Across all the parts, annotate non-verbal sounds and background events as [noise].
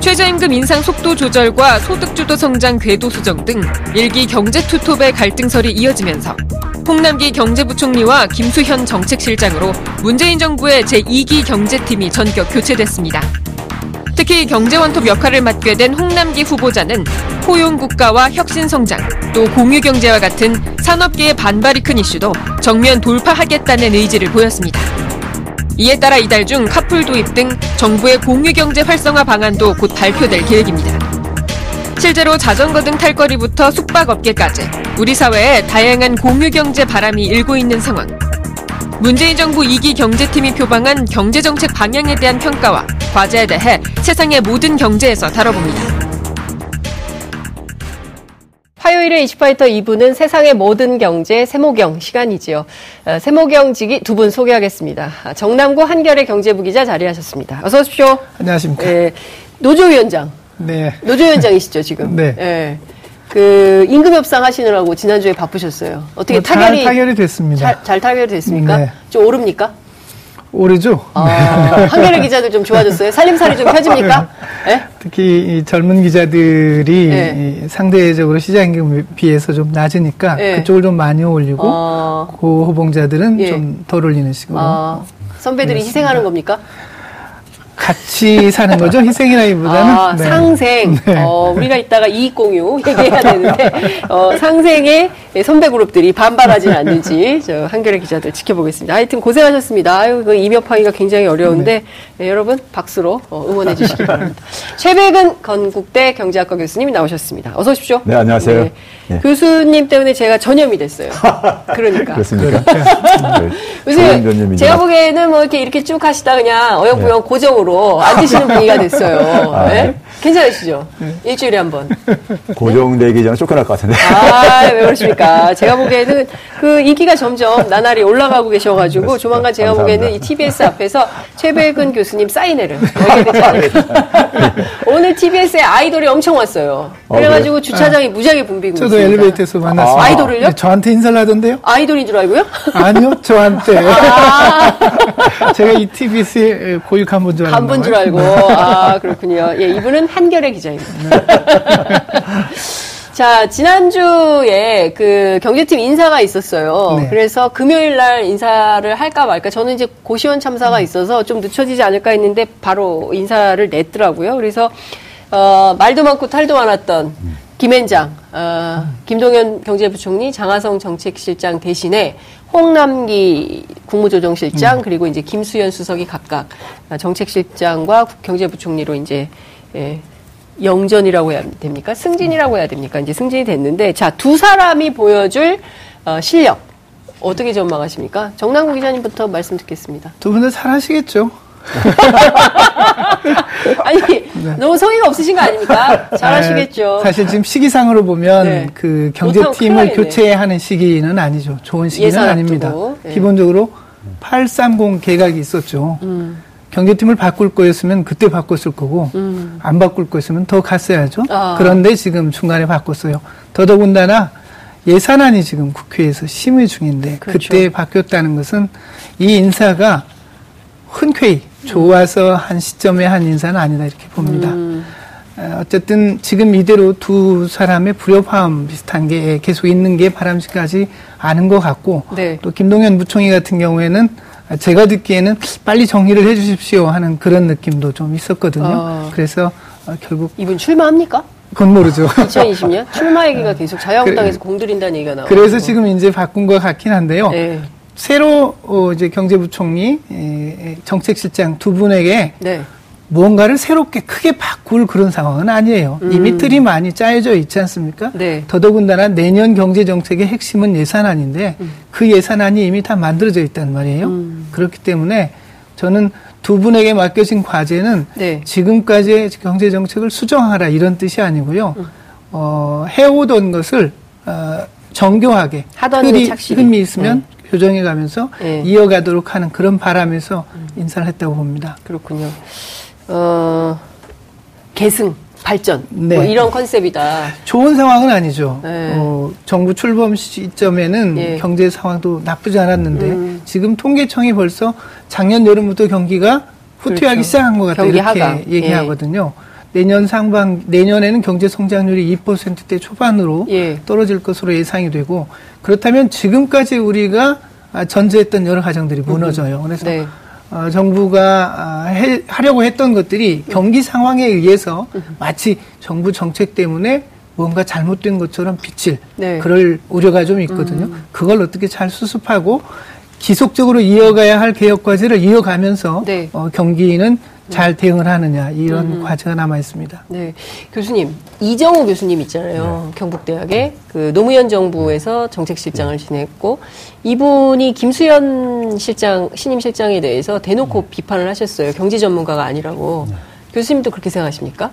최저임금 인상 속도 조절과 소득주도 성장 궤도 수정 등 일기 경제 투톱의 갈등설이 이어지면서 홍남기 경제부총리와 김수현 정책실장으로 문재인 정부의 제2기 경제팀이 전격 교체됐습니다. 특히 경제원톱 역할을 맡게 된 홍남기 후보자는 포용국가와 혁신성장, 또 공유경제와 같은 산업계의 반발이 큰 이슈도 정면 돌파하겠다는 의지를 보였습니다. 이에 따라 이달 중 카풀 도입 등 정부의 공유 경제 활성화 방안도 곧 발표될 계획입니다. 실제로 자전거 등 탈거리부터 숙박업계까지 우리 사회에 다양한 공유 경제 바람이 일고 있는 상황. 문재인 정부 2기 경제팀이 표방한 경제정책 방향에 대한 평가와 과제에 대해 세상의 모든 경제에서 다뤄봅니다. 화요일에 이슈파이터 2부는 세상의 모든 경제 세모경 시간이지요. 어, 세모경 직이 두 분 소개하겠습니다. 아, 정남구 한결의 경제부 기자 자리하셨습니다. 어서 오십시오. 안녕하십니까. 예, 노조위원장. 네. 노조위원장이시죠, 지금. 네. 예. 그 임금 협상 하시느라고 지난주에 바쁘셨어요. 어떻게 뭐잘 타결이 타결이 됐습니다. 잘, 잘 타결이 됐습니까? 네. 좀 오릅니까? 오르죠. 아, 한겨레 [laughs] 기자들 좀 좋아졌어요. 살림살이 좀 펴집니까? 예? 특히 이 젊은 기자들이 네. 이 상대적으로 시장임금에 비해서 좀 낮으니까 네. 그쪽을 좀 많이 올리고 어, 고호봉자들은 예. 좀덜 올리는 식으로 아, 선배들이 희생하는 겁니까? 같이 사는 거죠. 희생이라기보다는 아, 네. 상생. 네. 어, 우리가 이따가 이익 공유 [laughs] 얘기해야 되는데, 어, 상생의 선배 그룹들이 반발하지는 않는지, 저, 한겨레 기자들 지켜보겠습니다. 하여튼 고생하셨습니다. 아유, 그 이명파기가 굉장히 어려운데, 네, 여러분, 박수로 어, 응원해 주시기 바랍니다. [laughs] 최백은 건국대 경제학과 교수님이 나오셨습니다. 어서 오십시오. 네, 안녕하세요. 네. 교수님 때문에 제가 전염이 됐어요. [laughs] 그러니까. 그렇습니까? 네. 요새. 제가 보기에는 뭐 이렇게 이렇게 쭉 하시다 그냥 어영부영 고정으로 앉으시는 분위기가 됐어요. 아, 네? 네. 괜찮으시죠? 일주일에 한 번. 고정되기 전에 쫓겨날 것 같은데. 아, 왜 그러십니까? 제가 보기에는 그 인기가 점점 나날이 올라가고 계셔가지고 그렇습니다. 조만간 제가 감사합니다. 보기에는 이 TBS 앞에서 최백은 교수님 사인회를. [laughs] 오늘 TBS에 아이돌이 엄청 왔어요. 어, 그래가지고 그래요? 주차장이 무지하게 붐비고 저도 있습니다. 엘리베이터에서 만났습니다. 아, 아이돌을요? 네, 저한테 인사를 하던데요? 아이돌인 줄 알고요? 아니요, 저한테. 아. [laughs] 제가 이 TBS의 고유 간본 줄 알고. 간본 줄 알고. 아, 그렇군요. 예, 이분은 한결의 기자입니다. [laughs] 자, 지난주에 그 경제팀 인사가 있었어요. 네. 그래서 금요일 날 인사를 할까 말까. 저는 이제 고시원 참사가 있어서 좀 늦춰지지 않을까 했는데 바로 인사를 냈더라고요. 그래서, 어, 말도 많고 탈도 많았던 김앤장, 어, 김동연 경제부총리, 장하성 정책실장 대신에 홍남기 국무조정실장 그리고 이제 김수현 수석이 각각 정책실장과 경제부총리로 이제 예, 영전이라고 해야 됩니까? 승진이라고 해야 됩니까? 이제 승진이 됐는데 자 두 사람이 보여줄 어, 실력 어떻게 전망하십니까? 정남구 기자님부터 말씀 듣겠습니다. 두분다 잘하시겠죠. [laughs] 아니 너무 성의가 없으신 거 아닙니까? 잘하시겠죠. 네, 사실 지금 시기상으로 보면 네. 그 경제팀을. 교체하는 시기는 아니죠. 좋은 시기는 아닙니다. 네. 기본적으로 830 개각이 있었죠. 음. 경제팀을 바꿀 거였으면 그때 바꿨을 거고 안 바꿀 거였으면 더 갔어야죠. 음. 아. 그런데 지금 중간에 바꿨어요. 더더군다나 예산안이 지금 국회에서 심의 중인데 그 그렇죠. 때 바뀌었다는 것은 이 인사가 흔쾌히 좋아서 한 시점에 한 인사는 아니다 이렇게 봅니다. 음. 어, 어쨌든 지금 이대로 두 사람의 불협화음 비슷한 게 계속 있는 게 바람직하지 않은 것 같고 네. 또 김동연 부총리 같은 경우에는 제가 듣기에는 빨리 정리를 해주십시오 하는 그런 느낌도 좀 있었거든요. 아. 그래서 어, 결국 이분 출마합니까? 그건 모르죠. [laughs] 2020년 출마 얘기가 계속 자유한국당에서 공들인다는 얘기가 나오고 그래서 지금 이제 바꾼 것 같긴 한데요. 네. 새로 어, 이제 경제부총리, 정책실장 두 분에게 네. 무언가를 새롭게 크게 바꿀 그런 상황은 아니에요. 이미 틀이 많이 짜여져 있지 않습니까? 음. 네. 더더군다나 내년 경제 정책의 핵심은 예산안인데 음. 그 예산안이 이미 다 만들어져 있단 말이에요. 그렇기 때문에 저는 두 분에게 맡겨진 과제는 네. 지금까지의 경제 정책을 수정하라 이런 뜻이 아니고요. 음. 어, 해오던 것을 어, 정교하게 하던 흠이, 있으면 교정해 가면서 네. 이어가도록 하는 그런 바람에서 인사를 했다고 봅니다. 그렇군요. 어, 계승, 발전. 네. 뭐 이런 컨셉이다. 좋은 상황은 아니죠. 네. 어, 정부 출범 시점에는 예. 경제 상황도 나쁘지 않았는데 음. 지금 통계청이 벌써 작년 여름부터 경기가 후퇴하기 그렇죠. 시작한 것 같다 이렇게 하강. 예. 얘기하거든요. 내년 상반 내년에는 경제 성장률이 2%대 초반으로 예. 떨어질 것으로 예상이 되고 그렇다면 지금까지 우리가 아, 전제했던 여러 가정들이 무너져요. 그래서 네. 어, 정부가 아, 해- 하려고 했던 것들이 경기 상황에 의해서 마치 정부 정책 때문에 뭔가 잘못된 것처럼 비칠 네. 그럴 우려가 좀 있거든요. 그걸 어떻게 잘 수습하고 지속적으로 이어가야 할 개혁 과제를 이어가면서 네. 어, 경기는 잘 대응을 하느냐 이런 과제가 남아 있습니다. 네. 교수님, 이정우 교수님 있잖아요. 경북대학의 그 노무현 정부에서 정책실장을 지냈고, 이분이 김수현 실장, 신임 실장에 대해서 대놓고 비판을 하셨어요. 경제 전문가가 아니라고. 교수님도 그렇게 생각하십니까?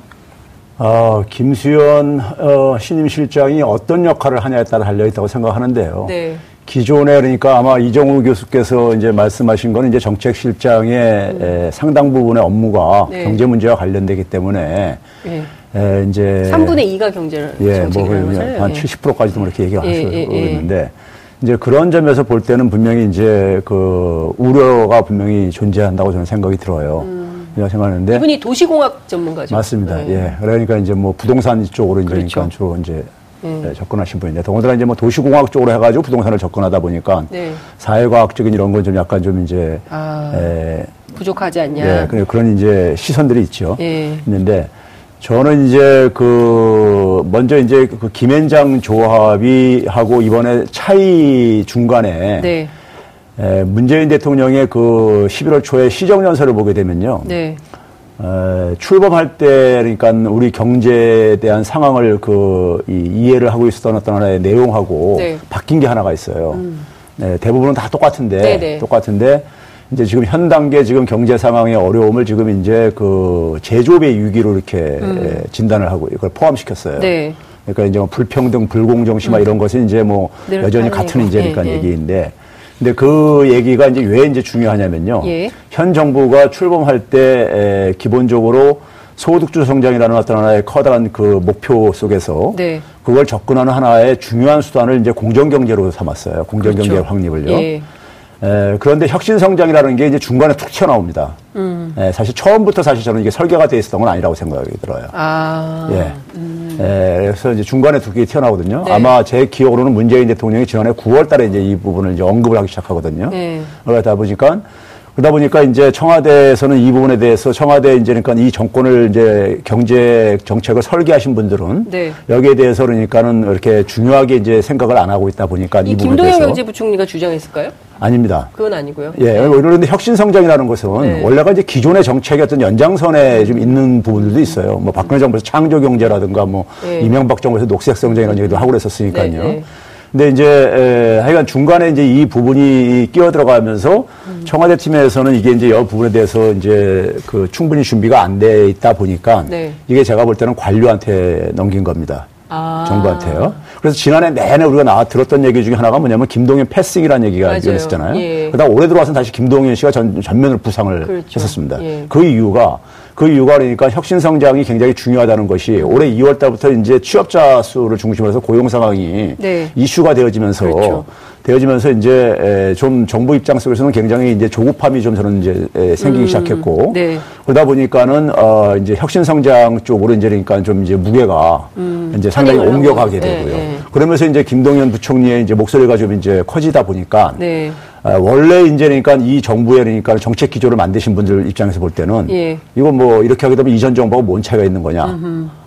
아, 김수현 어, 신임 실장이 어떤 역할을 하냐에 따라 달려 있다고 생각하는데요. 네. 기존에 그러니까 아마 이정우 교수께서 이제 말씀하신 거는 이제 정책실장의 에, 상당 부분의 업무가 음. 네. 경제 문제와 관련되기 때문에 예. 에, 이제 3분의 2가 경제를 예, 뭐 하잖아요. 한 예. 70%까지도 뭐 이렇게 얘기가 예, 하시고 예, 예. 있는데 이제 그런 점에서 볼 때는 분명히 이제 그 우려가 분명히 존재한다고 저는 생각이 들어요. 제가 생각하는데 음. 이분이 도시공학 전문가죠. 맞습니다. 네. 예. 그러니까 이제 뭐 부동산 쪽으로 이제 그렇죠. 그러니까 주로 이제 음. 예, 접근하신 분인데 더군다나 이제 뭐 도시공학 쪽으로 해가지고 부동산을 접근하다 보니까 네. 사회과학적인 이런 건 좀 약간 좀 이제 아, 에, 부족하지 않냐. 예, 그런- 그런 이제 시선들이 있죠. 예. 있는데 저는 이제 그 먼저 이제 그 김앤장 조합이 하고 이번에 차이 중간에 네. 에, 문재인 대통령의 그 11월 초에 시정연설을 보게 되면요. 네. 에, 출범할 때 그러니까 우리 경제에 대한 상황을 그 이, 이해를 하고 있었던 어떤 하나의 내용하고 네. 바뀐 게 하나가 있어요. 네, 대부분은 다 똑같은데 네네. 똑같은데 이제 지금 현 단계 지금 경제 상황의 어려움을 지금 이제 그 제조업의 위기로 이렇게 에, 진단을 하고 이걸 포함시켰어요. 음. 네. 그러니까 이제 뭐 불평등, 불공정 심화 이런 것은 이제 뭐늘 여전히 같은 얘기. 이제니까 예, 예. 얘기인데 근데 그 얘기가 이제 왜 이제 중요하냐면요. 예. 현 정부가 출범할 때 에, 기본적으로 소득주 성장이라는 어떤 하나의 커다란 그 목표 속에서 네. 그걸 접근하는 하나의 중요한 수단을 이제 공정경제로 삼았어요. 공정경제 그렇죠. 확립을요. 예. 에, 그런데 혁신 성장이라는 게 이제 중간에 툭 튀어나옵니다. 음. 에, 사실 처음부터 사실 저는 이게 설계가 돼 있었던 건 아니라고 생각이 들어요. 아. 예. 에, 그래서 이제 중간에 두 개 튀어나오거든요. 네. 아마 제 기억으로는 문재인 대통령이 지난해 9월 달에 이제 이 부분을 이제 언급을 하기 시작하거든요. 네. 그러다 보니까 그러다 보니까 이제 청와대에서는 이 부분에 대해서 청와대 이제 그러니까 이 정권을 이제 경제 정책을 설계하신 분들은 네. 여기에 대해서 그러니까는 이렇게 중요하게 이제 생각을 안 하고 있다 보니까 이, 이 부분에 김동연 대해서 경제부총리가 주장했을까요? 아닙니다. 그건 아니고요. 예, 그런데 혁신 성장이라는 것은 네. 원래가 이제 기존의 정책의 어떤 연장선에 좀 있는 부분들도 있어요. 뭐 박근혜 정부에서 창조 경제라든가 뭐 네. 이명박 정부에서 녹색 성장 이런 얘기도 하고 그랬었으니까요. 근데 이제 에, 하여간 중간에 이제 이 부분이 끼어 들어가면서 음. 청와대 팀에서는 이게 이제 여 부분에 대해서 이제 그 충분히 준비가 안 돼 있다 보니까 네. 이게 제가 볼 때는 관료한테 넘긴 겁니다. 아. 정부한테요. 그래서 지난해 내내 우리가 나와 들었던 얘기 중에 하나가 뭐냐면 김동연 패싱이라는 얘기가. 있었잖아요. 예. 그러다 올해 들어와서는 다시 김동연 씨가 전, 전면으로 부상을 그렇죠. 했었습니다. 예. 그 이유가 그 이유가 그러니까 혁신 성장이 굉장히 중요하다는 것이 올해 2월 달부터 이제 취업자 수를 중심으로 해서 고용 상황이 네. 이슈가 되어지면서 그렇죠. 되어지면서 이제 에, 좀 정부 입장 속에서는 굉장히 이제 조급함이 좀 저는 이제 에, 생기기 시작했고 네. 그러다 보니까는 어 이제 혁신 성장 쪽으로 이제 그러니까 좀 이제 무게가 이제 상당히 옮겨가게 하고. 네, 되고요. 네. 그러면서 이제 김동연 부총리의 이제 목소리가 좀 이제 커지다 보니까 네. 아, 원래 이제 그러니까 이 정부의 그러니까 정책 기조를 만드신 분들 입장에서 볼 때는 예. 이거 뭐 이렇게 하게 되면 이전 정부하고 뭔 차이가 있는 거냐.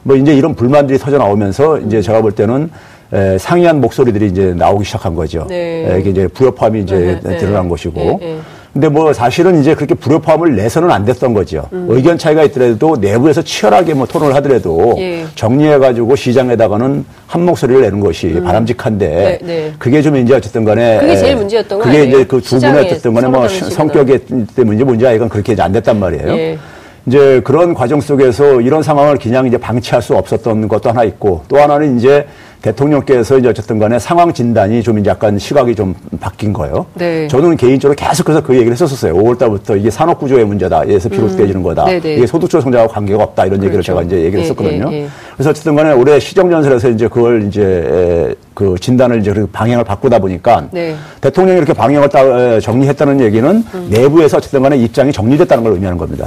뭐 이제 이런 불만들이 터져 나오면서 이제 제가 볼 때는 에, 상이한 목소리들이 이제 나오기 시작한 거죠. 네. 에, 이게 이제 불협화음이 이제 네, 네. 드러난 것이고. 네, 네. 근데 뭐 사실은 이제 그렇게 불협화음을 내서는 안 됐던 거죠. 음. 의견 차이가 있더라도 내부에서 치열하게 뭐 토론을 하더라도 예. 정리해가지고 시장에다가는 한 목소리를 내는 것이 바람직한데 네, 네. 그게 좀 이제 어쨌든 간에 그게 에, 제일 문제였던 거 그게? 이제 그 두 분의 어쨌든 간에 뭐 다른 시그널. 성격의 때문인지 뭔지 이건 그렇게 이제 안 됐단 말이에요. 예. 이제 그런 과정 속에서 이런 상황을 그냥 이제 방치할 수 없었던 것도 하나 있고 또 하나는 이제 대통령께서 이제 어쨌든 간에 상황 진단이 좀 약간 시각이 좀 바뀐 거예요. 네. 저는 개인적으로 계속해서 그 얘기를 했었어요. 5월 달부터 이게 산업 구조의 문제다. 에서 비롯되어지는 거다. 음. 네네. 이게 소득주 성장하고 관계가 없다. 이런 얘기를 그렇죠. 제가 이제 얘기를 예, 했었거든요. 예, 예. 그래서 어쨌든 간에 올해 시정연설에서 이제 그걸 이제 에, 그 진단을 이제 그 방향을 바꾸다 보니까 네. 대통령이 이렇게 방향을 따, 정리했다는 얘기는 내부에서 어쨌든 간에 입장이 정리됐다는 걸 의미하는 겁니다.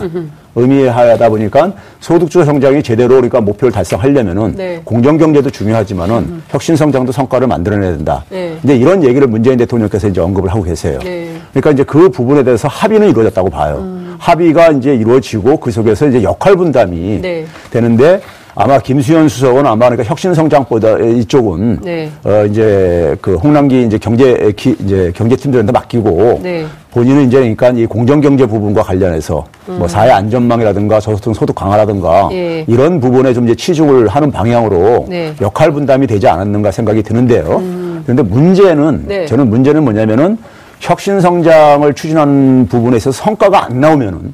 의미하다 보니까 소득주도 성장이 제대로 그러니까 목표를 달성하려면은 네. 공정경제도 중요하지만은 혁신 성장도 성과를 만들어내야 된다. 네. 이제 이런 얘기를 문재인 대통령께서 이제 언급을 하고 계세요. 네. 그러니까 이제 그 부분에 대해서 합의는 이루어졌다고 봐요. 합의가 이제 이루어지고 그 속에서 이제 역할 분담이 네. 되는데 아마 김수현 수석은 아마 그러니까 혁신성장보다 이쪽은 네. 어 이제 그 홍남기 이제 경제 기, 이제 경제팀들한테 맡기고 네. 본인은 이제 그러니까 이 공정경제 부분과 관련해서 뭐 사회 안전망이라든가 저소득 소득 강화라든가 음. 예. 이런 부분에 좀 이제 치중을 하는 방향으로 네. 음. 역할 분담이 되지 않았는가 생각이 드는데요. 그런데 문제는 네. 저는 문제는 뭐냐면은 혁신 성장을 추진하는 부분에 있어서 성과가 안 나오면은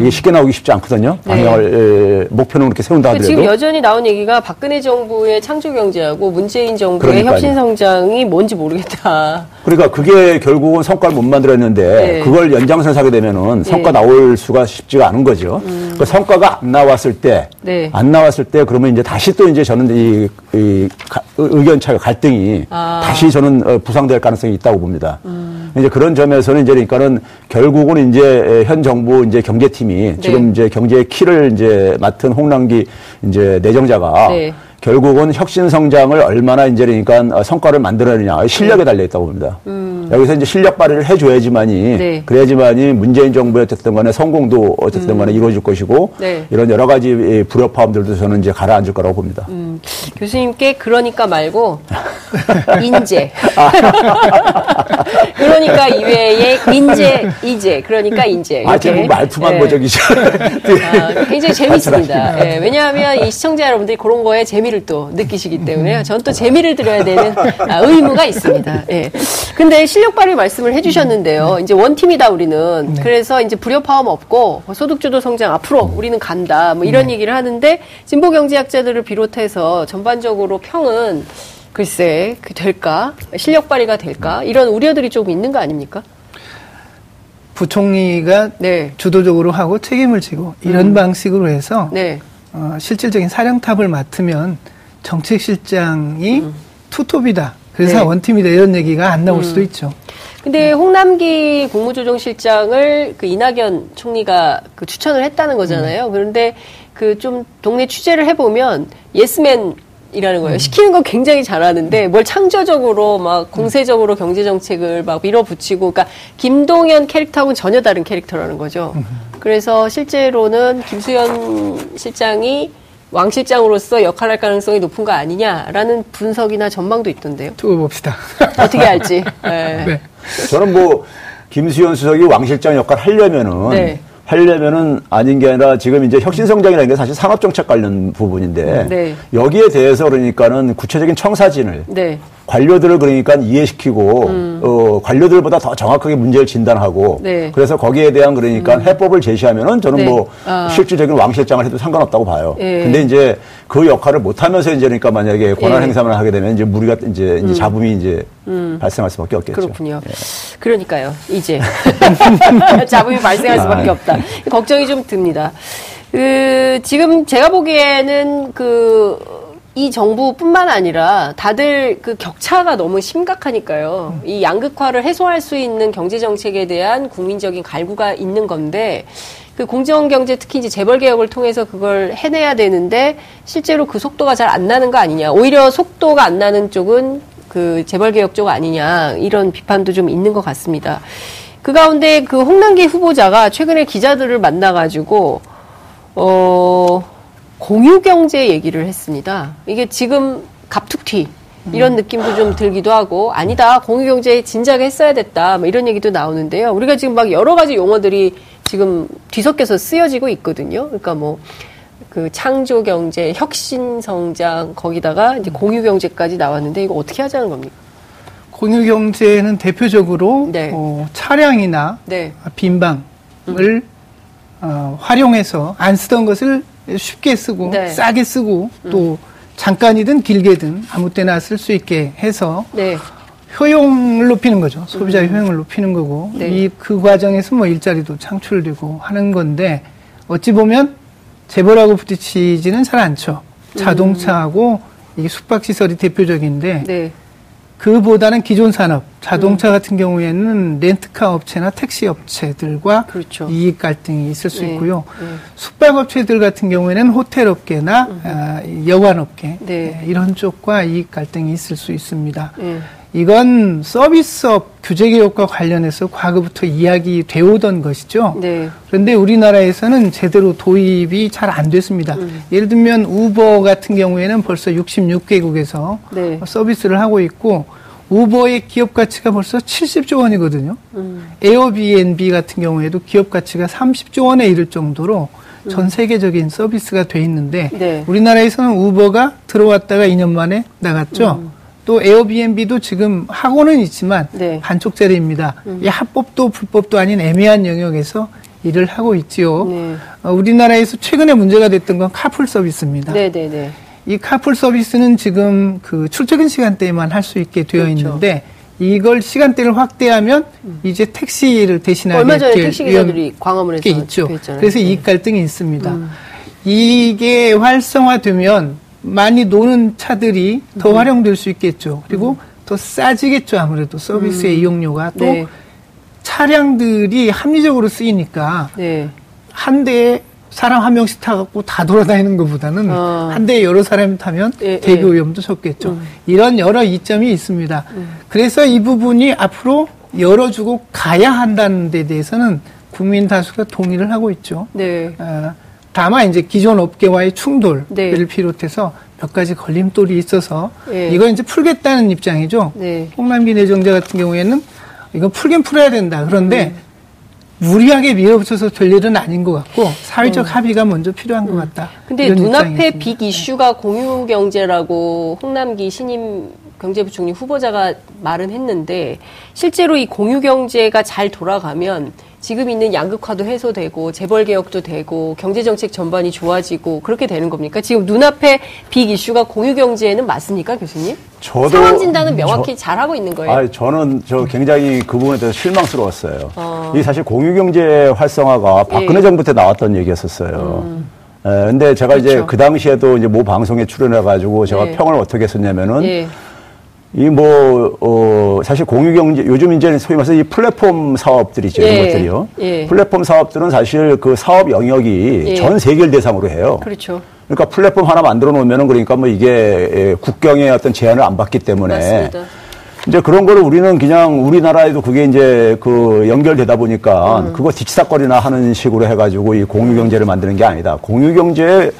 이게 쉽게 나오기 쉽지 않거든요. 음. 네. 방향을 에, 목표는 그렇게 세운다 그러니까 하더라도 지금 여전히 나온 얘기가 박근혜 정부의 창조 경제하고 문재인 정부의 그러니까요. 혁신 성장이 뭔지 모르겠다. 그러니까 그게 결국은 성과를 못 만들었는데 네. 그걸 연장선 사게 되면은 성과 네. 음. 나올 수가 쉽지가 않은 거죠. 그 성과가 안 나왔을 때, 네. 안 나왔을 때 그러면 이제 다시 또 이제 저는 이, 이 가- 의견 차가 갈등이 아. 음. 다시 저는 어, 부상될 가능성이 있다고 봅니다. 이제 그런 점에서는 이제 그러니까는 결국은 이제 현 정부 이제 경제팀이 네. 지금 이제 경제의 키를 이제 맡은 홍남기 이제 내정자가 네. 결국은 혁신 성장을 얼마나 이제 그러니까 어, 성과를 만들어내냐 실력에 달려 있다고 봅니다. 여기서 이제 실력 발휘를 해줘야지만이 음. 네. 그래야지만이 문재인 정부의 어쨌든 간에 성공도 어쨌든 간에 이루어질 것이고 음. 네. 이런 여러 가지 이 불협화음들도 저는 이제 가라앉을 거라고 봅니다. 음. 교수님께 그러니까 말고 [laughs] 인재. [laughs] 그러니까 이외에 인재, 이재. 그러니까 인재. 아. 뭐 말투만 네. 뭐 저기죠. 아, 굉장히 [laughs] 재밌습니다. 예, 왜냐하면 이 시청자 여러분들이 그런 거에 재미 를 또 느끼시기 때문에 저는 또 재미를 드려야 되는 아, 의무가 있습니다. 예. 근데 실력 발휘 말씀을 해주셨는데요. 이제 원팀이다 우리는. 그래서 이제 불협화음 없고 소득주도 성장 앞으로 우리는 간다. 뭐 이런 얘기를 하는데 진보 경제학자들을 비롯해서 전반적으로 평은 글쎄 그 될까 실력 발휘가 될까 이런 우려들이 좀 있는 거 아닙니까? 부총리가 네. 주도적으로 하고 책임을 지고 이런 방식으로 해서 네. 어, 실질적인 사령탑을 맡으면 정책실장이 투톱이다. 그래서 네. 원팀이다 이런 얘기가 안 나올 수도 있죠. 근데 홍남기 국무조정실장을 그 이낙연 총리가 그 추천을 했다는 거잖아요. 그런데 그 좀 동네 취재를 해보면 예스맨 이라는 거예요. 시키는 건 굉장히 잘하는데 뭘 창조적으로 막 공세적으로 경제 정책을 막 밀어붙이고, 그러니까 김동연 캐릭터하고는 전혀 다른 캐릭터라는 거죠. 그래서 실제로는 김수현 실장이 왕 실장으로서 역할을 할 가능성이 높은 거 아니냐라는 분석이나 전망도 있던데요. 두고 봅시다. 어떻게 할지. [laughs] 네. 네. 저는 뭐 김수현 수석이 왕 실장 역할 하려면은 네. 하려면은 아닌 게 아니라 지금 이제 혁신성장이라는 게 사실 산업정책 관련 부분인데 네. 여기에 대해서 그러니까는 구체적인 청사진을 네. 관료들을 그러니까 이해시키고 어, 관료들보다 더 정확하게 문제를 진단하고 음. 네. 그래서 거기에 대한 그러니까 해법을 제시하면은 저는 네. 뭐 아. 실질적인 왕 실장을 해도 상관없다고 봐요. 예. 근데 이제 그 역할을 못 하면서 이제 그러니까 만약에 권한 예. 음. 행사만 하게 되면 이제 무리가 이제, 이제 잡음이 이제 발생할 수밖에 없겠죠. 그렇군요. 그러니까요. 이제 [laughs] [laughs] 잡음이 발생할 수밖에 아. 없다. 걱정이 좀 듭니다. 그 지금 제가 보기에는 그 이 정부뿐만 아니라 다들 그 격차가 너무 심각하니까요. 이 양극화를 해소할 수 있는 경제 정책에 대한 국민적인 갈구가 있는 건데 그 공정 경제 특히 이제 재벌 개혁을 통해서 그걸 해내야 되는데 실제로 그 속도가 잘 안 나는 거 아니냐. 오히려 속도가 안 나는 쪽은 그 재벌 개혁 쪽 아니냐 이런 비판도 좀 있는 것 같습니다. 그 가운데 그 홍남기 후보자가 최근에 기자들을 만나가지고 어 공유 경제 얘기를 했습니다. 이게 지금 갑툭튀 이런 느낌도 좀 들기도 하고 아니다 공유 경제 진작에 했어야 됐다 뭐 이런 얘기도 나오는데요. 우리가 지금 막 여러 가지 용어들이 지금 뒤섞여서 쓰여지고 있거든요. 그러니까 뭐 그 창조 경제, 혁신 성장 거기다가 이제 공유 경제까지 나왔는데 이거 어떻게 하자는 겁니까? 공유 경제는 대표적으로 네. 어, 차량이나 네. 빈방을 어, 활용해서 안 쓰던 것을 쉽게 쓰고 네. 싸게 쓰고 또 잠깐이든 길게든 아무 때나 쓸 수 있게 해서 네. 효용을 높이는 거죠. 소비자의 효용을 높이는 거고 네. 이그 과정에서 뭐 일자리도 창출되고 하는 건데 어찌 보면 재벌하고 부딪히지는 잘 않죠. 자동차하고 이게 숙박시설이 대표적인데 네. 그보다는 기존 산업, 자동차 같은 경우에는 렌트카 업체나 택시 업체들과 그렇죠. 이익 갈등이 있을 수 네, 있고요. 네. 숙박업체들 같은 경우에는 호텔 업계나 아, 여관 업계 네. 예, 이런 쪽과 이익 갈등이 있을 수 있습니다. 예. 이건 서비스업 규제 개혁과 관련해서 과거부터 이야기 되어 오던 것이죠. 네. 그런데 우리나라에서는 제대로 도입이 잘 안 됐습니다. 음. 예를 들면 우버 같은 경우에는 벌써 66개국에서 네. 서비스를 하고 있고 우버의 기업 가치가 벌써 70조 원이거든요. 음. 에어비앤비 같은 경우에도 기업 가치가 30조 원에 이를 정도로 전 세계적인 서비스가 돼 있는데 음. 네. 우리나라에서는 우버가 들어왔다가 2년 만에 나갔죠. 음. 또 에어비앤비도 지금 하고는 있지만 네. 반쪽짜리입니다. 이 합법도 불법도 아닌 애매한 영역에서 일을 하고 있지요. 네. 어, 우리나라에서 최근에 문제가 됐던 건 카풀 서비스입니다. 네, 네, 네. 이 카풀 서비스는 지금 그 출퇴근 시간대에만 할 수 있게 되어 그렇죠. 있는데 이걸 시간대를 확대하면 이제 택시를 대신하게 얼마 전에 될 택시 위험- 기사들이 광화문에서 게 있죠. 그래서 네. 이익 갈등이 있습니다. 이게 활성화되면 많이 노는 차들이 더 활용될 수 있겠죠. 그리고 더 싸지겠죠. 아무래도 서비스의 이용료가 또 네. 차량들이 합리적으로 쓰이니까 네. 한 대에 사람 한 명씩 타갖고 다 돌아다니는 것보다는 어. 한 대에 여러 사람이 타면 예, 예. 위험도 적겠죠. 이런 여러 이점이 있습니다. 그래서 이 부분이 앞으로 열어주고 가야 한다는 데 대해서는 국민 다수가 동의를 하고 있죠. 네. 어, 다만 이제 기존 업계와의 충돌을 네. 비롯해서 몇 가지 걸림돌이 있어서 예. 이걸 이제 풀겠다는 입장이죠. 네. 홍남기 내정자 같은 경우에는 이건 풀긴 풀어야 된다. 그런데 음. 무리하게 밀어붙여서 될 일은 아닌 것 같고 사회적 합의가 먼저 필요한 것 같다. 음. 근데 눈앞에. 빅 이슈가 공유 경제라고 홍남기 신임 경제부총리 후보자가 말은 했는데 실제로 이 공유 경제가 잘 돌아가면 지금 있는 양극화도 해소되고 재벌 개혁도 되고 경제 정책 전반이 좋아지고 그렇게 되는 겁니까? 지금 눈앞에 빅 이슈가 공유 경제는 맞습니까, 교수님? 저도 상황 진단은 명확히 잘 하고 있는 거예요. 아, 저는 저 굉장히 그 부분에 대해서 실망스러웠어요. 어. 이 사실 공유 경제 활성화가 박근혜 예. 음. 정부 때 나왔던 얘기였었어요. 에, 근데 제가 이제 그렇죠. 그 당시에도 이제 모 방송에 출연해가지고 제가 네. 평을 어떻게 했었냐면은 예. 이 뭐, 어, 사실 공유경제, 요즘 이제 소위 말해서 이 플랫폼 사업들이죠. 예. 이런 것들이요. 예. 플랫폼 사업들은 사실 그 사업 영역이 예. 전 세계를 대상으로 해요. 그렇죠. 그러니까 플랫폼 하나 만들어 놓으면은 그러니까 뭐 이게 예, 국경의 어떤 제한을 안 받기 때문에 맞습니다. 이제 그런 거를 우리는 그냥 우리나라에도 그게 이제 그 연결되다 보니까 음. 그거 뒤치다거리나 하는 식으로 해가지고 이 공유 경제를 만드는 게 아니다. 공유 경제의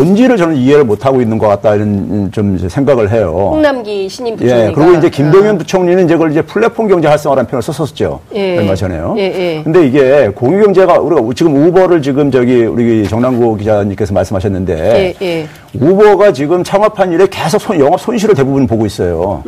본질을 저는 이해를 못 하고 있는 것 같다 이런 좀 생각을 해요. 홍남기 신임 부총리가 예, 그리고 이제 김동연 아. 부총리는 이제 그걸 이제 플랫폼 경제 활성화라는 표현을 썼었죠. 예. 얼마 전에요. 예, 예. 근데 이게 공유 경제가 우리가 지금 우버를 지금 저기 우리 정남구 기자님께서 말씀하셨는데 예, 예. 우버가 지금 창업한 이래 계속 손- 영업 손실을 대부분 보고 있어요.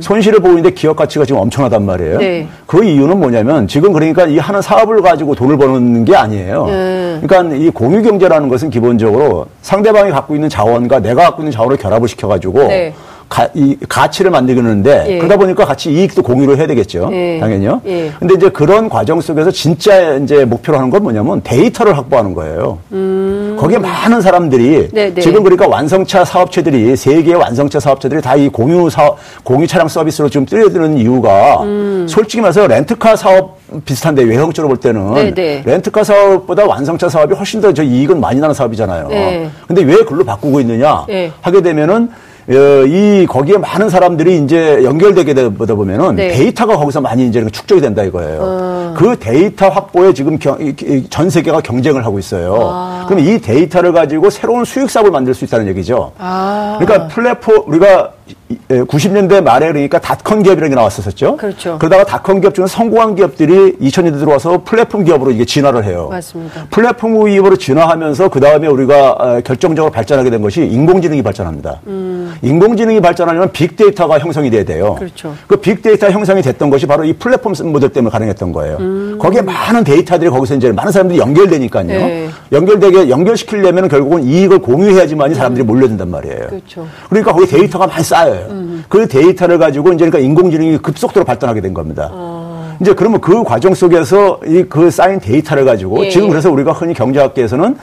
손실을 보고 있는데 기업 가치가 지금 엄청나단 말이에요. 음. 네. 그 이유는 뭐냐면 지금 그러니까 이 하는 사업을 가지고 돈을 버는 게 아니에요. 음. 그러니까 이 공유 경제라는 것은 기본적으로 상대방이 갖고 있는 자원과 내가 갖고 있는 자원을 결합을 시켜가지고 네. 가, 이 가치를 만들겠는데 예. 그러다 보니까 같이 이익도 공유로 해야 되겠죠. 예. 당연히요. 예. 근데 이제 그런 과정 속에서 진짜 이제 목표로 하는 건 뭐냐면 데이터를 확보하는 거예요. 거기에 많은 사람들이 음. 네, 네. 지금 그러니까 완성차 사업체들이 세계의 완성차 사업체들이 다 이 공유 사업, 공유 차량 서비스로 지금 뛰어드는 이유가 음. 솔직히 말해서 렌트카 사업 비슷한데 외형적으로 볼 때는 네, 네. 렌트카 사업보다 완성차 사업이 훨씬 더 저 이익은 많이 나는 사업이잖아요. 네. 근데 왜 글로 바꾸고 있느냐 네. 하게 되면은 어, 이 거기에 많은 사람들이 이제 연결되게 되다 보면은 네. 데이터가 거기서 많이 이제 축적이 된다 이거예요. 어. 그 데이터 확보에 지금 이- 전 세계가 경쟁을 하고 있어요. 아. 그럼 이 데이터를 가지고 새로운 수익 사업을 만들 수 있다는 얘기죠. 아. 그러니까 플랫폼 우리가 90년대 말에 그러니까 닷컴 기업이라는 게 나왔었죠. 그렇죠. 그러다가 닷컴 기업 중에 성공한 기업들이 2000년대 들어와서 플랫폼 기업으로 이게 진화를 해요. 맞습니다. 플랫폼 기업으로 진화하면서 그 다음에 우리가 어, 결정적으로 발전하게 된 것이 인공지능이 발전합니다. 인공지능이 발전하려면 빅데이터가 형성이 돼야 돼요. 음. 그렇죠. 그 빅데이터 형성이 됐던 것이 바로 이 플랫폼 모델 때문에 가능했던 거예요. 거기에 많은 데이터들이 거기서 이제 많은 사람들이 연결되니까요. 음. 네. 연결되게 연결시키려면 결국은 이익을 공유해야지만이 사람들이 몰려든단 말이에요. 그렇죠. 그러니까 거기 데이터가 많이 쌓여요. 음. 그 데이터를 가지고 이제 그러니까 인공지능이 급속도로 발전하게 된 겁니다. 어. 이제 그러면 그 과정 속에서 이 그 쌓인 데이터를 가지고 예, 지금 예. 그래서 우리가 흔히 경제학계에서는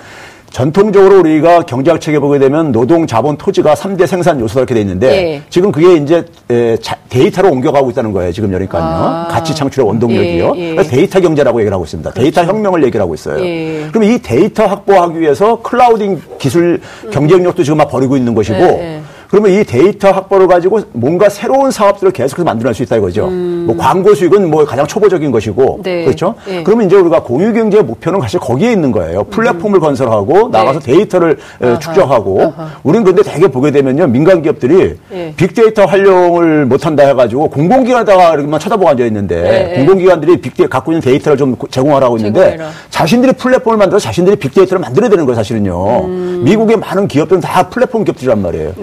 전통적으로 우리가 경제학 책에 보게 되면 노동, 자본, 토지가 3대 생산 요소다 이렇게 돼 있는데 예. 지금 그게 이제 데이터로 옮겨가고 있다는 거예요. 지금 그러니까요. 아. 가치 창출의 원동력이요. 예, 예. 데이터 경제라고 얘기를 하고 있습니다. 데이터 혁명을 얘기를 하고 있어요. 예. 그럼 이 데이터 확보하기 위해서 clouding 기술 경쟁력도 지금 막 벌이고 있는 것이고 예, 예. 그러면 이 데이터 확보를 가지고 뭔가 새로운 사업들을 계속해서 만들어낼 수 있다 이거죠. 뭐 광고 수익은 뭐 가장 초보적인 것이고 음. 네. 그렇죠. 예. 그러면 이제 우리가 공유 경제의 목표는 사실 거기에 있는 거예요. 플랫폼을 건설하고 나가서 데이터를 에, 음. 네. 아하. 축적하고 아하. 우리는 근데 대개 보게 되면요 민간 기업들이 예. 빅데이터 활용을 못한다 해가지고 공공기관에다가 이렇게만 쳐다보고 앉아 있는데 예, 예. 공공기관들이 빅데 갖고 있는 데이터를 좀 고- 제공하라고 있는데 제공해라. 자신들이 플랫폼을 만들어 자신들이 빅데이터를 만들어야 되는 거예요 사실은요. 미국의 많은 기업들은 다 플랫폼 기업들이란 말이에요.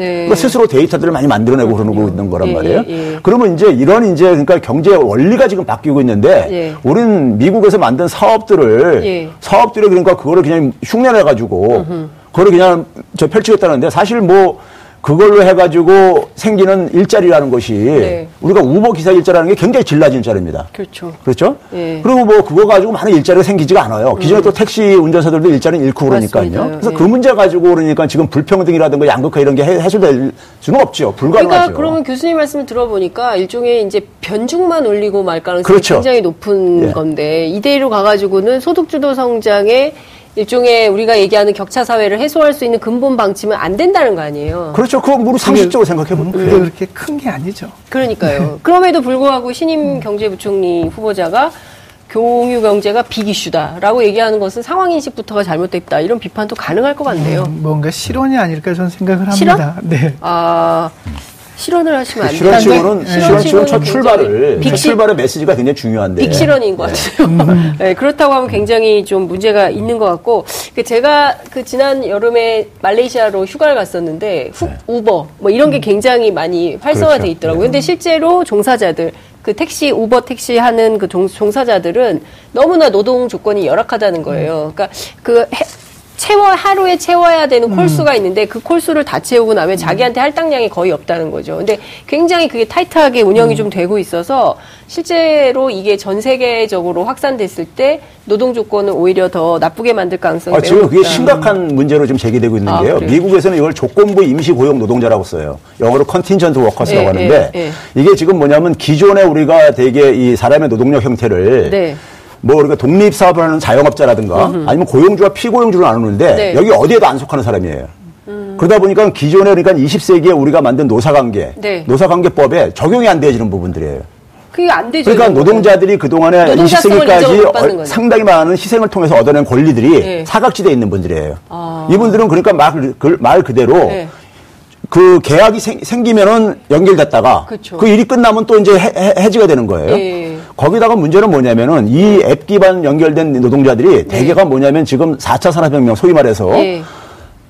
스스로 데이터들을 많이 만들어내고 그러고 있는 거란 예, 말이에요. 예, 예. 그러면 이제 이런 이제 그러니까 경제 원리가 지금 바뀌고 있는데 예. 우리는 미국에서 만든 사업들을 예. 사업들이 그러니까 그거를 그냥 흉내내 가지고 그거를 그냥 저 펼치겠다는데 사실 뭐 그걸로 해가지고 생기는 일자리라는 것이 네. 우리가 우버 기사 일자라는 게 굉장히 질 낮은 일자리입니다. 그렇죠. 그렇죠? 예. 그리고 뭐 그거 가지고 많은 일자리가 생기지가 않아요. 기존에 또 택시 운전사들도 일자리는 잃고 그러니까요. 맞습니다. 그래서 예. 그 문제 가지고 그러니까 지금 불평등이라든가 양극화 이런 게 해- 해소될 수는 없죠. 불가능하죠. 그러니까 그러면 교수님 말씀을 들어보니까 일종의 이제 변죽만 올리고 말 가능성이 그렇죠. 굉장히 높은 예. 건데 이대로 가가지고는 소득주도 성장의 일종의 우리가 얘기하는 격차 사회를 해소할 수 있는 근본 방침은 안 된다는 거 아니에요. 그렇죠. 그거 뭐 상식적으로 생각해 보면 그게. 그렇게 큰 게 아니죠. 그러니까요. 그럼에도 불구하고 신임 경제부총리 후보자가 공유 경제가 빅 이슈다라고 얘기하는 것은 상황 인식부터가 잘못됐다 이런 비판도 가능할 것 같네요. 음, 뭔가 실언이 아닐까 저는 생각을 합니다. 실언? 네. 아 실언을 하시면 안 돼요. 실현치고는 네. 실현치고는 첫 출발을 빅 출발의 메시지가 굉장히 중요한데 빅실언인 것 같아요. [laughs] 네, 그렇다고 하면 굉장히 좀 문제가 있는 것 같고, 그 제가 그 지난 여름에 말레이시아로 휴가를 갔었는데, 후, 우버, 뭐 이런 게 굉장히 많이 활성화돼 그렇죠. 있더라고요. 근데 실제로 종사자들, 그 택시, 우버 택시 하는 그 종, 종사자들은 너무나 노동 조건이 열악하다는 거예요. 그러니까 그 해- 채워 하루에 채워야 되는 콜수가 있는데 그 콜수를 다 채우고 나면 자기한테 할당량이 거의 없다는 거죠. 근데 굉장히 그게 타이트하게 운영이 좀 되고 있어서 실제로 이게 전 세계적으로 확산됐을 때 노동 조건을 오히려 더 나쁘게 만들 가능성이 아, 지금 그게. 심각한 문제로 지금 제기되고 있는 아, 게요. 그래요? 미국에서는 이걸 조건부 임시 고용 노동자라고 써요. 영어로 contingent workers라고 예, 하는데 예, 예. 이게 지금 뭐냐면 기존에 우리가 되게 이 사람의 노동력 형태를 네. 뭐 우리가 독립 사업을 하는 자영업자라든가 아니면 고용주와 피고용주를 나누는데 네. 음. 여기 어디에도 안 속하는 사람이에요. 그러다 보니까 기존에 그러니까 20세기에 우리가 만든 노사관계, 네. 노사관계법에 적용이 안 되어지는 부분들이에요. 그게 안 되죠. 그러니까. 노동자들이 그동안에 노동자성을 인정을 못 20세기까지 받는 거죠. 상당히 많은 희생을 통해서 얻어낸 권리들이 네. 사각지대에 있는 분들이에요. 아. 이분들은 그러니까 말, 그, 말 그대로 네. 그 계약이 생, 기면은 연결됐다가 그쵸. 그 일이 끝나면 또 이제 해, 해- 해지가 되는 거예요. 예. 거기다가 문제는 뭐냐면은 이 앱 기반 연결된 노동자들이 대개가 뭐냐면 지금 4차 산업혁명 소위 말해서 예.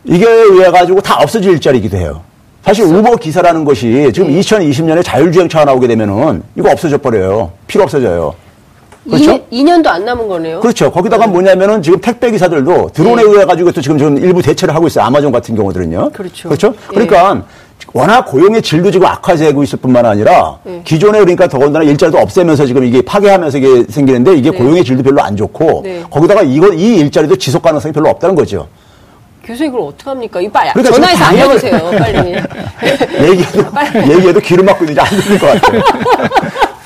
이게 의해 가지고 다 없어질 일자리이기도 해요. 사실. 우버 기사라는 것이 지금 네. 2020년에 자율주행차가 나오게 되면은 이거 없어져 버려요. 필요 없어져요. 그렇죠? 2년, 2년도 안 남은 거네요. 그렇죠. 거기다가 뭐냐면은 지금 택배 기사들도 드론에 네. 의해 가지고 또 지금 좀 일부 대체를 하고 있어요. 아마존 같은 경우들은요. 그렇죠. 그렇죠. 예. 그러니까 워낙 고용의 질도 지금 악화되고 있을 뿐만 아니라 예. 기존에 그러니까 더군다나 일자리도 없애면서 지금 이게 파괴하면서 이게 생기는데 이게 고용의 질도 별로 안 좋고 네. 거기다가 이거 이 일자리도 지속 가능성이 별로 없다는 거죠. 교수님 그걸 어떡합니까? 이거 빨리 그러니까 전화해서 방향을- 알려주세요. 빨리. [laughs] 얘기해도, 얘기해도 귀를 막고 있는지 안 들릴 것 같아요.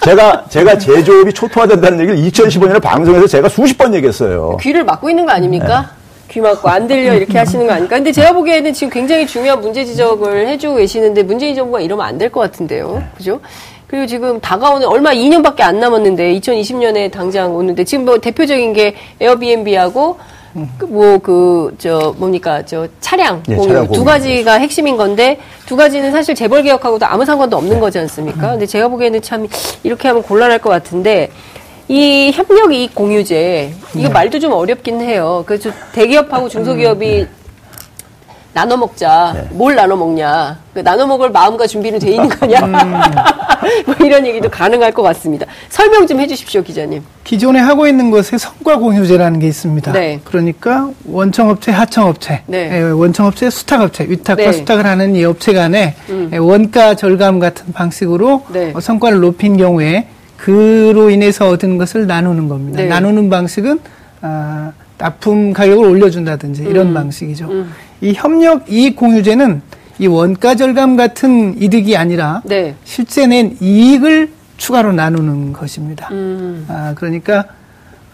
제가, 제가 제조업이 초토화된다는 얘기를 2015년에 방송에서 제가 수십 번 얘기했어요. 귀를 막고 있는 거 아닙니까? 귀 막고 안 들려 이렇게 하시는 거 아닙니까? 근데 제가 보기에는 지금 굉장히 중요한 문제 지적을 해주고 계시는데 문재인 정부가 이러면 안 될 것 같은데요. 그죠? 그리고 지금 다가오는 얼마 2년밖에 안 남았는데 2020년에 당장 오는데 지금 뭐 대표적인 게 에어비앤비하고 뭐 그 저 뭡니까 저 차량 예, 공유 차량 두. 가지가 핵심인 건데 두 가지는 사실 재벌 개혁하고도 아무 상관도 없는 거지 않습니까? 근데 제가 보기에는 참 이렇게 하면 곤란할 것 같은데 이 협력 이익 공유제 이거 말도 좀 어렵긴 해요. 그래서 대기업하고 중소기업이 나눠 먹자. 뭘 나눠 먹냐? 그 나눠 먹을 마음과 준비는 돼 있는 거냐? [laughs] 뭐 이런 얘기도 가능할 것 같습니다. 설명 좀 해주십시오, 기자님. 기존에 하고 있는 것에 성과 공유제라는 게 있습니다. 네. 그러니까 원청업체, 하청업체, 네. 예, 원청업체, 수탁업체, 위탁과 네. 음. 수탁을 하는 이 업체 간에 예, 원가 절감 같은 방식으로 네. 어, 성과를 높인 경우에 그로 인해서 얻은 것을 나누는 겁니다. 네. 나누는 방식은 아, 납품 가격을 올려준다든지 이런 음. 방식이죠. 이 협력 이익 공유제는 이 원가 절감 같은 이득이 아니라 네. 실제 낸 이익을 추가로 나누는 것입니다. 음. 아, 그러니까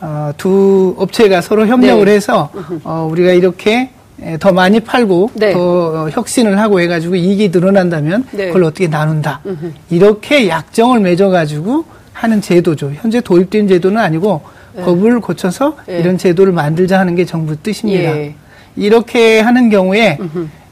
어, 두 업체가 서로 협력을 네. 해서 어, 우리가 이렇게 에, 더 많이 팔고 네. 더 어, 혁신을 하고 해가지고 이익이 늘어난다면 네. 그걸 어떻게 나눈다. 이렇게 약정을 맺어가지고 하는 제도죠. 현재 도입된 제도는 아니고 법을 고쳐서 네. 이런 제도를 만들자 하는 게 정부 뜻입니다. 예. 이렇게 하는 경우에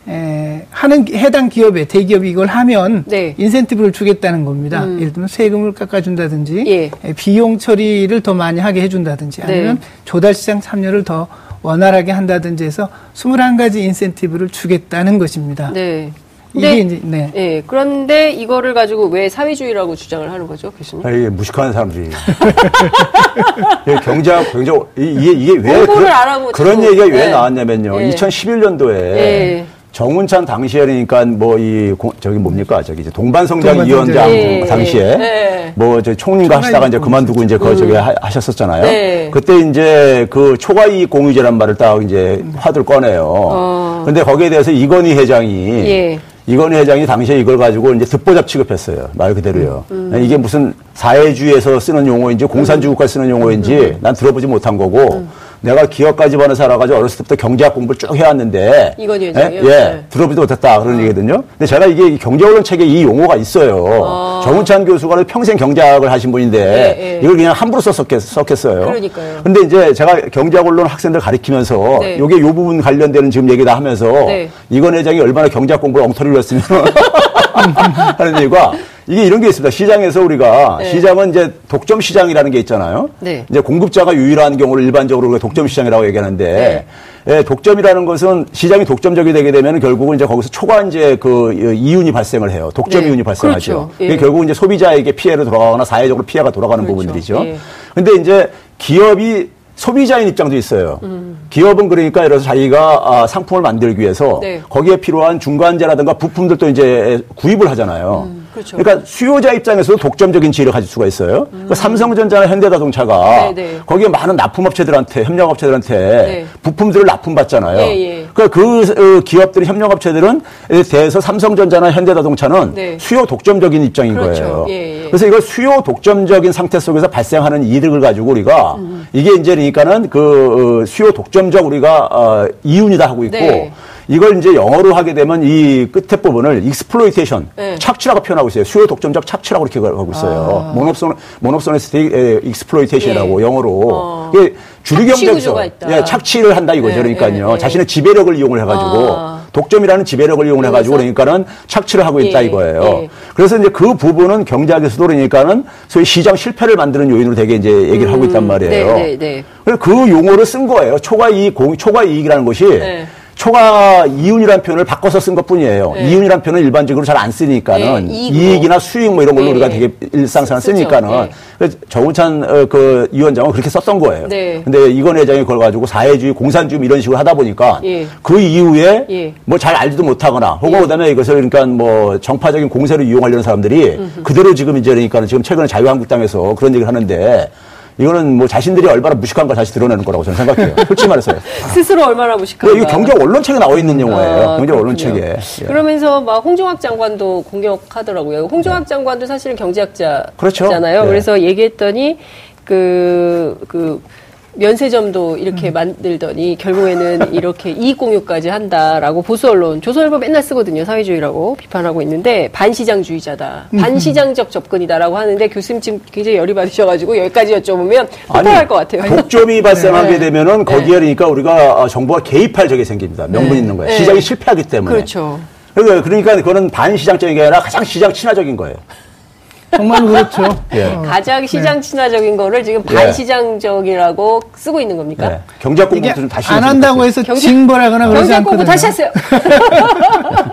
에, 하는 해당 기업에 대기업이 이걸 하면 네. 음. 인센티브를 주겠다는 겁니다. 예를 들면 세금을 깎아준다든지 예. 에, 비용 처리를 더 많이 하게 해준다든지 아니면 네. 조달 시장 참여를 더 원활하게 한다든지 해서 21가지 인센티브를 주겠다는 것입니다. 네. 이게 이제 네. 예, 그런데 이거를 가지고 왜 사회주의라고 주장을 하는 거죠, 교수님? 아, 이게 무식한 사람들이. [laughs] 이 경제학, 경제, 이게, 이게 왜. 그런, 그런 얘기가 왜 네. 나왔냐면요. 네. 2011년도에. 네. 정운찬 당시에 그러니까 뭐 이 저기 뭡니까 저기 이제 동반성장. 위원장 예. 당시에 네. 뭐저 총리가 하시다가 이제 그만두고 이제 그 저기 하- 하셨었잖아요. 네. 그때 이제 그 초과이익 공유제란 말을 딱 이제 화두를 꺼내요. 어. 근데 거기에 대해서 이건희 회장이 예. 이건희 회장이 당시에 이걸 가지고 이제 듣보잡 취급했어요. 말 그대로요. 음. 이게 무슨 사회주의에서 쓰는 용어인지 공산주의국가 쓰는 용어인지 음. 난 들어보지 못한 거고 내가 기업까지 번에 살아가지고 어렸을 때부터 경제학 공부를 쭉 해왔는데 이건희 예? 예, 네. 들어보지도 못했다 그런 얘기거든요. 근데 제가 이게 경제언론 책에 이 용어가 있어요. 아. 정운찬 교수가 평생 경제학을 하신 분인데 예, 예. 이걸 그냥 함부로 썼었겠, 썼겠어요. 그러니까요. 근데 이제 제가 경제학언론 학생들 가리키면서 네. 요게 요 부분 관련되는 지금 얘기 다 하면서 네. 이건 회장이 얼마나 경제학 공부를 엉터리를 했으면 [laughs] [laughs] 하는 얘기가 이게 이런 게 있습니다. 시장에서 우리가 네. 시장은 이제 독점 시장이라는 게 있잖아요. 네. 이제 공급자가 유일한 경우를 일반적으로 우리가 독점 시장이라고 얘기하는데 예, 독점이라는 것은 시장이 독점적이 되게 되면 결국은 이제 거기서 초과 이제 그 이윤이 발생을 해요. 독점 네. 이윤이 발생하죠. 그렇죠. 예. 결국은 이제 소비자에게 피해를 돌아가거나 사회적으로 피해가 돌아가는 그렇죠. 부분들이죠. 예. 근데 이제 기업이 소비자인 입장도 있어요. 음. 기업은 그러니까 예를 들어서 자기가 아, 상품을 만들기 위해서 네. 거기에 필요한 중간재라든가 부품들도 이제 구입을 하잖아요. 그렇죠. 러니까 수요자 입장에서도 독점적인 지위를 가질 수가 있어요. 그러니까 삼성전자나 현대자동차가 네, 네. 거기에 많은 납품업체들한테 협력업체들한테 네. 부품들을 납품받잖아요. 예, 예. 그러니까 그 어, 기업들이 협력업체들은 에 대해서 삼성전자나 현대자동차는 네. 수요 독점적인 입장인 그렇죠. 거예요. 예, 예. 그래서 이걸 수요 독점적인 상태 속에서 발생하는 이득을 가지고 우리가 음. 이게 이제 그러니까는 그 어, 수요 독점적 우리가 어, 이윤이다 하고 있고 네. 이걸 이제 영어로 하게 되면 이 끝에 부분을 exploitation 네. 착취라고 표현하고 있어요. 수요 독점적 착취라고 이렇게 하고 있어요. monopson monopsonistic exploitation이라고 아. 예. 영어로 어. 이게 주류 경제에서 있다. 예, 착취를 한다 이거죠. 예, 그러니까요. 예, 예. 자신의 지배력을 이용을 해 가지고 아. 독점이라는 지배력을 이용해 가지고? 그러니까는 착취를 하고 있다 예, 이거예요. 예. 그래서 이제 그 부분은 경제학에서도 그러니까는 소위 시장 실패를 만드는 요인으로 되게 이제 얘기를 하고 있단 말이에요. 네, 네, 네. 그래서 그 용어를 쓴 거예요. 초과 이익, 공, 초과 이익이라는 것이 네. 초과 이윤이라는 표현을 바꿔서 쓴 것 뿐이에요. 네. 이윤이라는 표현을 일반적으로 잘 안 쓰니까는 네. 이익이나 수익 뭐 이런 걸로 네. 우리가 되게 일상생활. 쓰니까는 네. 그래서 정우찬 어, 그 위원장은 그렇게 썼던 거예요. 네. 근데 이건 회장이 그걸 가지고 사회주의, 공산주의 이런 식으로 하다 보니까 예. 그 이후에 예. 뭐잘 알지도 못하거나 혹은 예. 그다음에 이것을 그러니까 뭐 정파적인 공세를 이용하려는 사람들이 그대로 지금 이제 그러니까 지금 최근에 자유한국당에서 그런 얘기를 하는데 이거는 뭐 자신들이 얼마나 무식한 걸 다시 드러내는 거라고 저는 생각해요. [laughs] 솔직히 말해서요. 스스로 얼마나 무식한가. 이거 경제 언론책에 나와 있는 용어예요. 아, 경제. 언론책에. 예. 그러면서 막 홍종학 장관도 공격하더라고요. 홍종학 장관도 사실은 경제학자잖아요. 그렇죠. 네. 그래서 얘기했더니 그, 그, 면세점도 이렇게 만들더니 결국에는 이렇게 이익 공유까지 한다라고 보수 언론 조선일보 맨날 쓰거든요 사회주의라고 비판하고 있는데 반시장주의자다 반시장적 접근이다라고 하는데 교수님 지금 굉장히 열이 받으셔가지고 여기까지 여쭤보면 폭발할 것 같아요. 독점이 발생하게 네. 되면은 거기에 그러니까 우리가 아, 정부가 개입할 적이 생깁니다. 명분 있는 거예요. 네. 시장이 실패하기 때문에. 그렇죠. 그러니까 그러니까 그거는 반시장적인 게 아니라 가장 시장 친화적인 거예요. 정말 그렇죠. 예. 어, 가장 시장 친화적인 거를 지금 예. 반시장적이라고 쓰고 있는 겁니까? 네. 경제학 공부 좀 다시 안 한다고 해서 경제- 징벌하거나 그러지 경제 않거든요. 공부 다시 하세요. [laughs]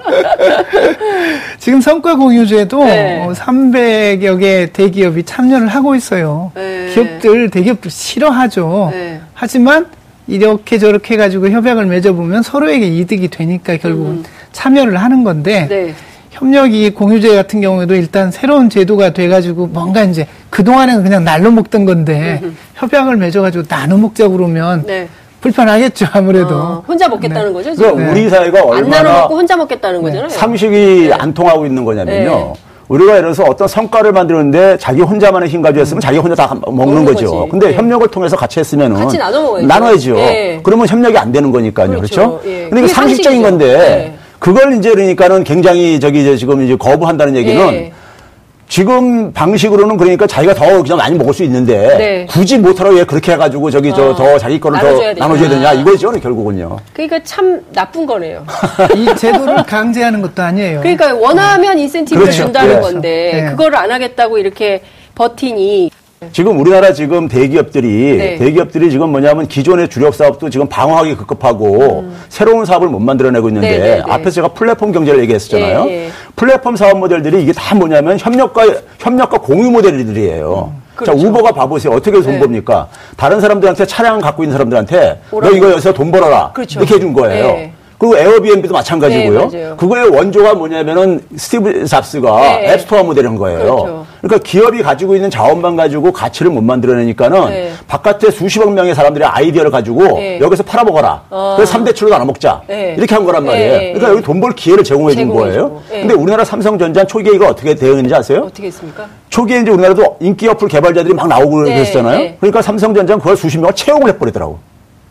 지금 성과 공유제도 네. 어, 300여 개 대기업이 참여를 하고 있어요. 네. 기업들, 대기업들 싫어하죠. 네. 하지만 이렇게 저렇게 해가지고 협약을 맺어보면 서로에게 이득이 되니까 결국은 참여를 하는 건데 음. 네. 협력이 공유제 같은 경우에도 일단 새로운 제도가 돼가지고 뭔가 이제 그동안에는 그냥 날로 먹던 건데 [laughs] 협약을 맺어가지고 나눠 먹자 그러면 네. 불편하겠죠 아무래도. 어, 혼자 먹겠다는 거죠? 지금? 그러니까 우리 사회가 안 나눠 얼마나 먹고 혼자 먹겠다는 거잖아요. 상식이 안 통하고 있는 거냐면요. 네. 우리가 예를 들어서 어떤 성과를 만드는데 자기 혼자만의 힘 가지고 했으면 자기 혼자 다 먹는 먹는 거죠. 거지. 근데 네. 협력을 통해서 같이 했으면은 같이 나눠 먹어야죠. 나눠야죠. 네. 그러면 협력이 안 되는 거니까요. 그렇죠. 그렇죠? 예. 근데 이거 그게 상식적인 상식이죠. 건데 네. 그걸 이제 그러니까는 굉장히 저기 이제 지금 이제 거부한다는 얘기는 예. 지금 방식으로는 그러니까 자기가 더 그냥 많이 먹을 수 있는데 네. 굳이 못하라고 왜 그렇게 해가지고 저기 저 어, 더 자기 거를 나눠줘야 더 나눠줘야 되냐. 되냐 이거죠 결국은요. 그러니까 참 나쁜 거네요. [laughs] 이 제도를 강제하는 것도 아니에요. 그러니까 원하면 인센티브를 그렇죠. 준다는 예. 건데 네. 그거를 안 하겠다고 이렇게 버티니 지금 우리나라 지금 대기업들이 네. 대기업들이 지금 뭐냐면 기존의 주력 사업도 지금 방어하기 급급하고 새로운 사업을 못 만들어내고 있는데 네, 네, 네. 앞에서 제가 플랫폼 경제를 얘기했었잖아요. 예, 예. 플랫폼 사업 모델들이 이게 다 뭐냐면 협력과 협력과 공유 모델들이에요. 자 그렇죠. 우버가 봐보세요. 어떻게 돈 네. 법니까? 다른 사람들한테 차량 갖고 있는 사람들한테 너 오라고. 이거 여기서 돈 벌어라 그렇죠. 이렇게 해준 거예요. 네. 그리고 에어비앤비도 마찬가지고요. 네. 그거의 원조가 뭐냐면은 스티브 잡스가 네. 앱스토어 모델인 거예요. 그렇죠. 그러니까 기업이 가지고 있는 자원만 가지고 가치를 못 만들어내니까는 네. 바깥에 수십억 명의 사람들의 아이디어를 가지고 네. 여기서 팔아먹어라. 어. 그래서 3대 7로 나눠 먹자. 네. 이렇게 한 거란 말이에요. 네. 그러니까 여기 돈 벌 기회를 제공해 준 거예요. 네. 근데 우리나라 삼성전자 초기에 이거 어떻게 대응했는지 아세요? 어떻게 했습니까? 초기에 이제 우리나라도 인기 어플 개발자들이 막 나오고 네, 그랬잖아요. 네. 그러니까 삼성전자는 그걸 수십 명을 채용을 해버리더라고.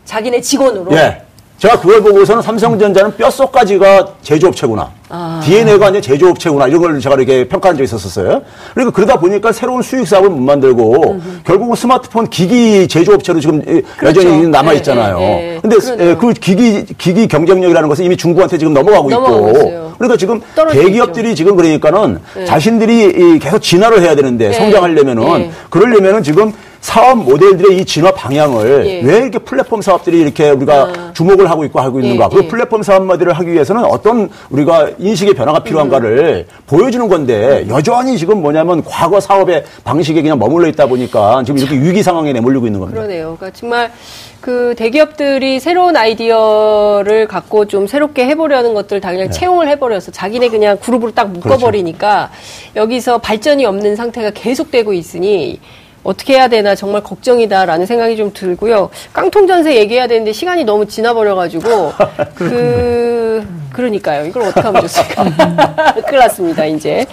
자기네 직원으로. 예. 제가 그걸 보고서는 삼성전자는 뼛속까지가 제조업체구나. 아. DNA가 이제 제조업체구나. 이런 걸 제가 이렇게 평가한 적이 있었어요. 그러니까 그러다 보니까 새로운 수익 사업을 못 만들고 결국은 스마트폰 기기 제조업체로 지금 이- 그렇죠. 여전히 남아 있잖아요. 예, 예, 예. 근데 그러네요. 예, 그 기기, 기기 경쟁력이라는 것은 이미 중국한테 지금 넘어가고, 넘어가고 있고. 있어요. 그러니까 지금 대기업들이 지금 그러니까는 자신들이 이 계속 진화를 해야 되는데 예. 성장하려면은 예. 그러려면은 지금 사업 모델들의 이 진화 방향을 예. 왜 이렇게 플랫폼 사업들이 이렇게 우리가 주목을 하고 있고 하고 있는가. 예, 그 예. 플랫폼 사업 모델을 하기 위해서는 어떤 우리가 인식의 변화가 필요한가를 보여주는 건데 여전히 지금 뭐냐면 과거 사업의 방식에 그냥 머물러 있다 보니까 지금 이렇게 위기 상황에 내몰리고 있는 겁니다. 그러네요. 그러니까 정말 그 대기업들이 새로운 아이디어를 갖고 좀 새롭게 해보려는 것들 다 네. 그냥 채용을 해버려서 자기네 그냥 그룹으로 딱 묶어버리니까 그렇죠. 여기서 발전이 없는 상태가 계속되고 있으니 어떻게 해야 되나 정말 걱정이다라는 생각이 좀 들고요. 깡통 전세 얘기해야 되는데 시간이 너무 지나버려가지고 [laughs] 그 그러니까요. 이걸 어떻게 하면 좋습니까? [laughs] 큰일 났습니다. 이제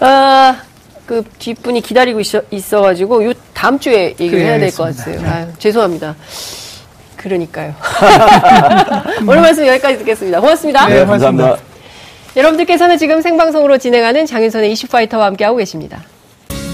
아. 그 뒷분이 기다리고 있어, 있어 가지고 요 다음 주에 얘기를 그래, 해야 될 것. 같아요. 아유, 죄송합니다. 그러니까요. [laughs] 오늘 말씀 여기까지 듣겠습니다. 고맙습니다. 네, 네, 감사합니다. 여러분들께서는 지금 생방송으로 진행하는 장윤선의 이슈파이터와 함께하고 계십니다.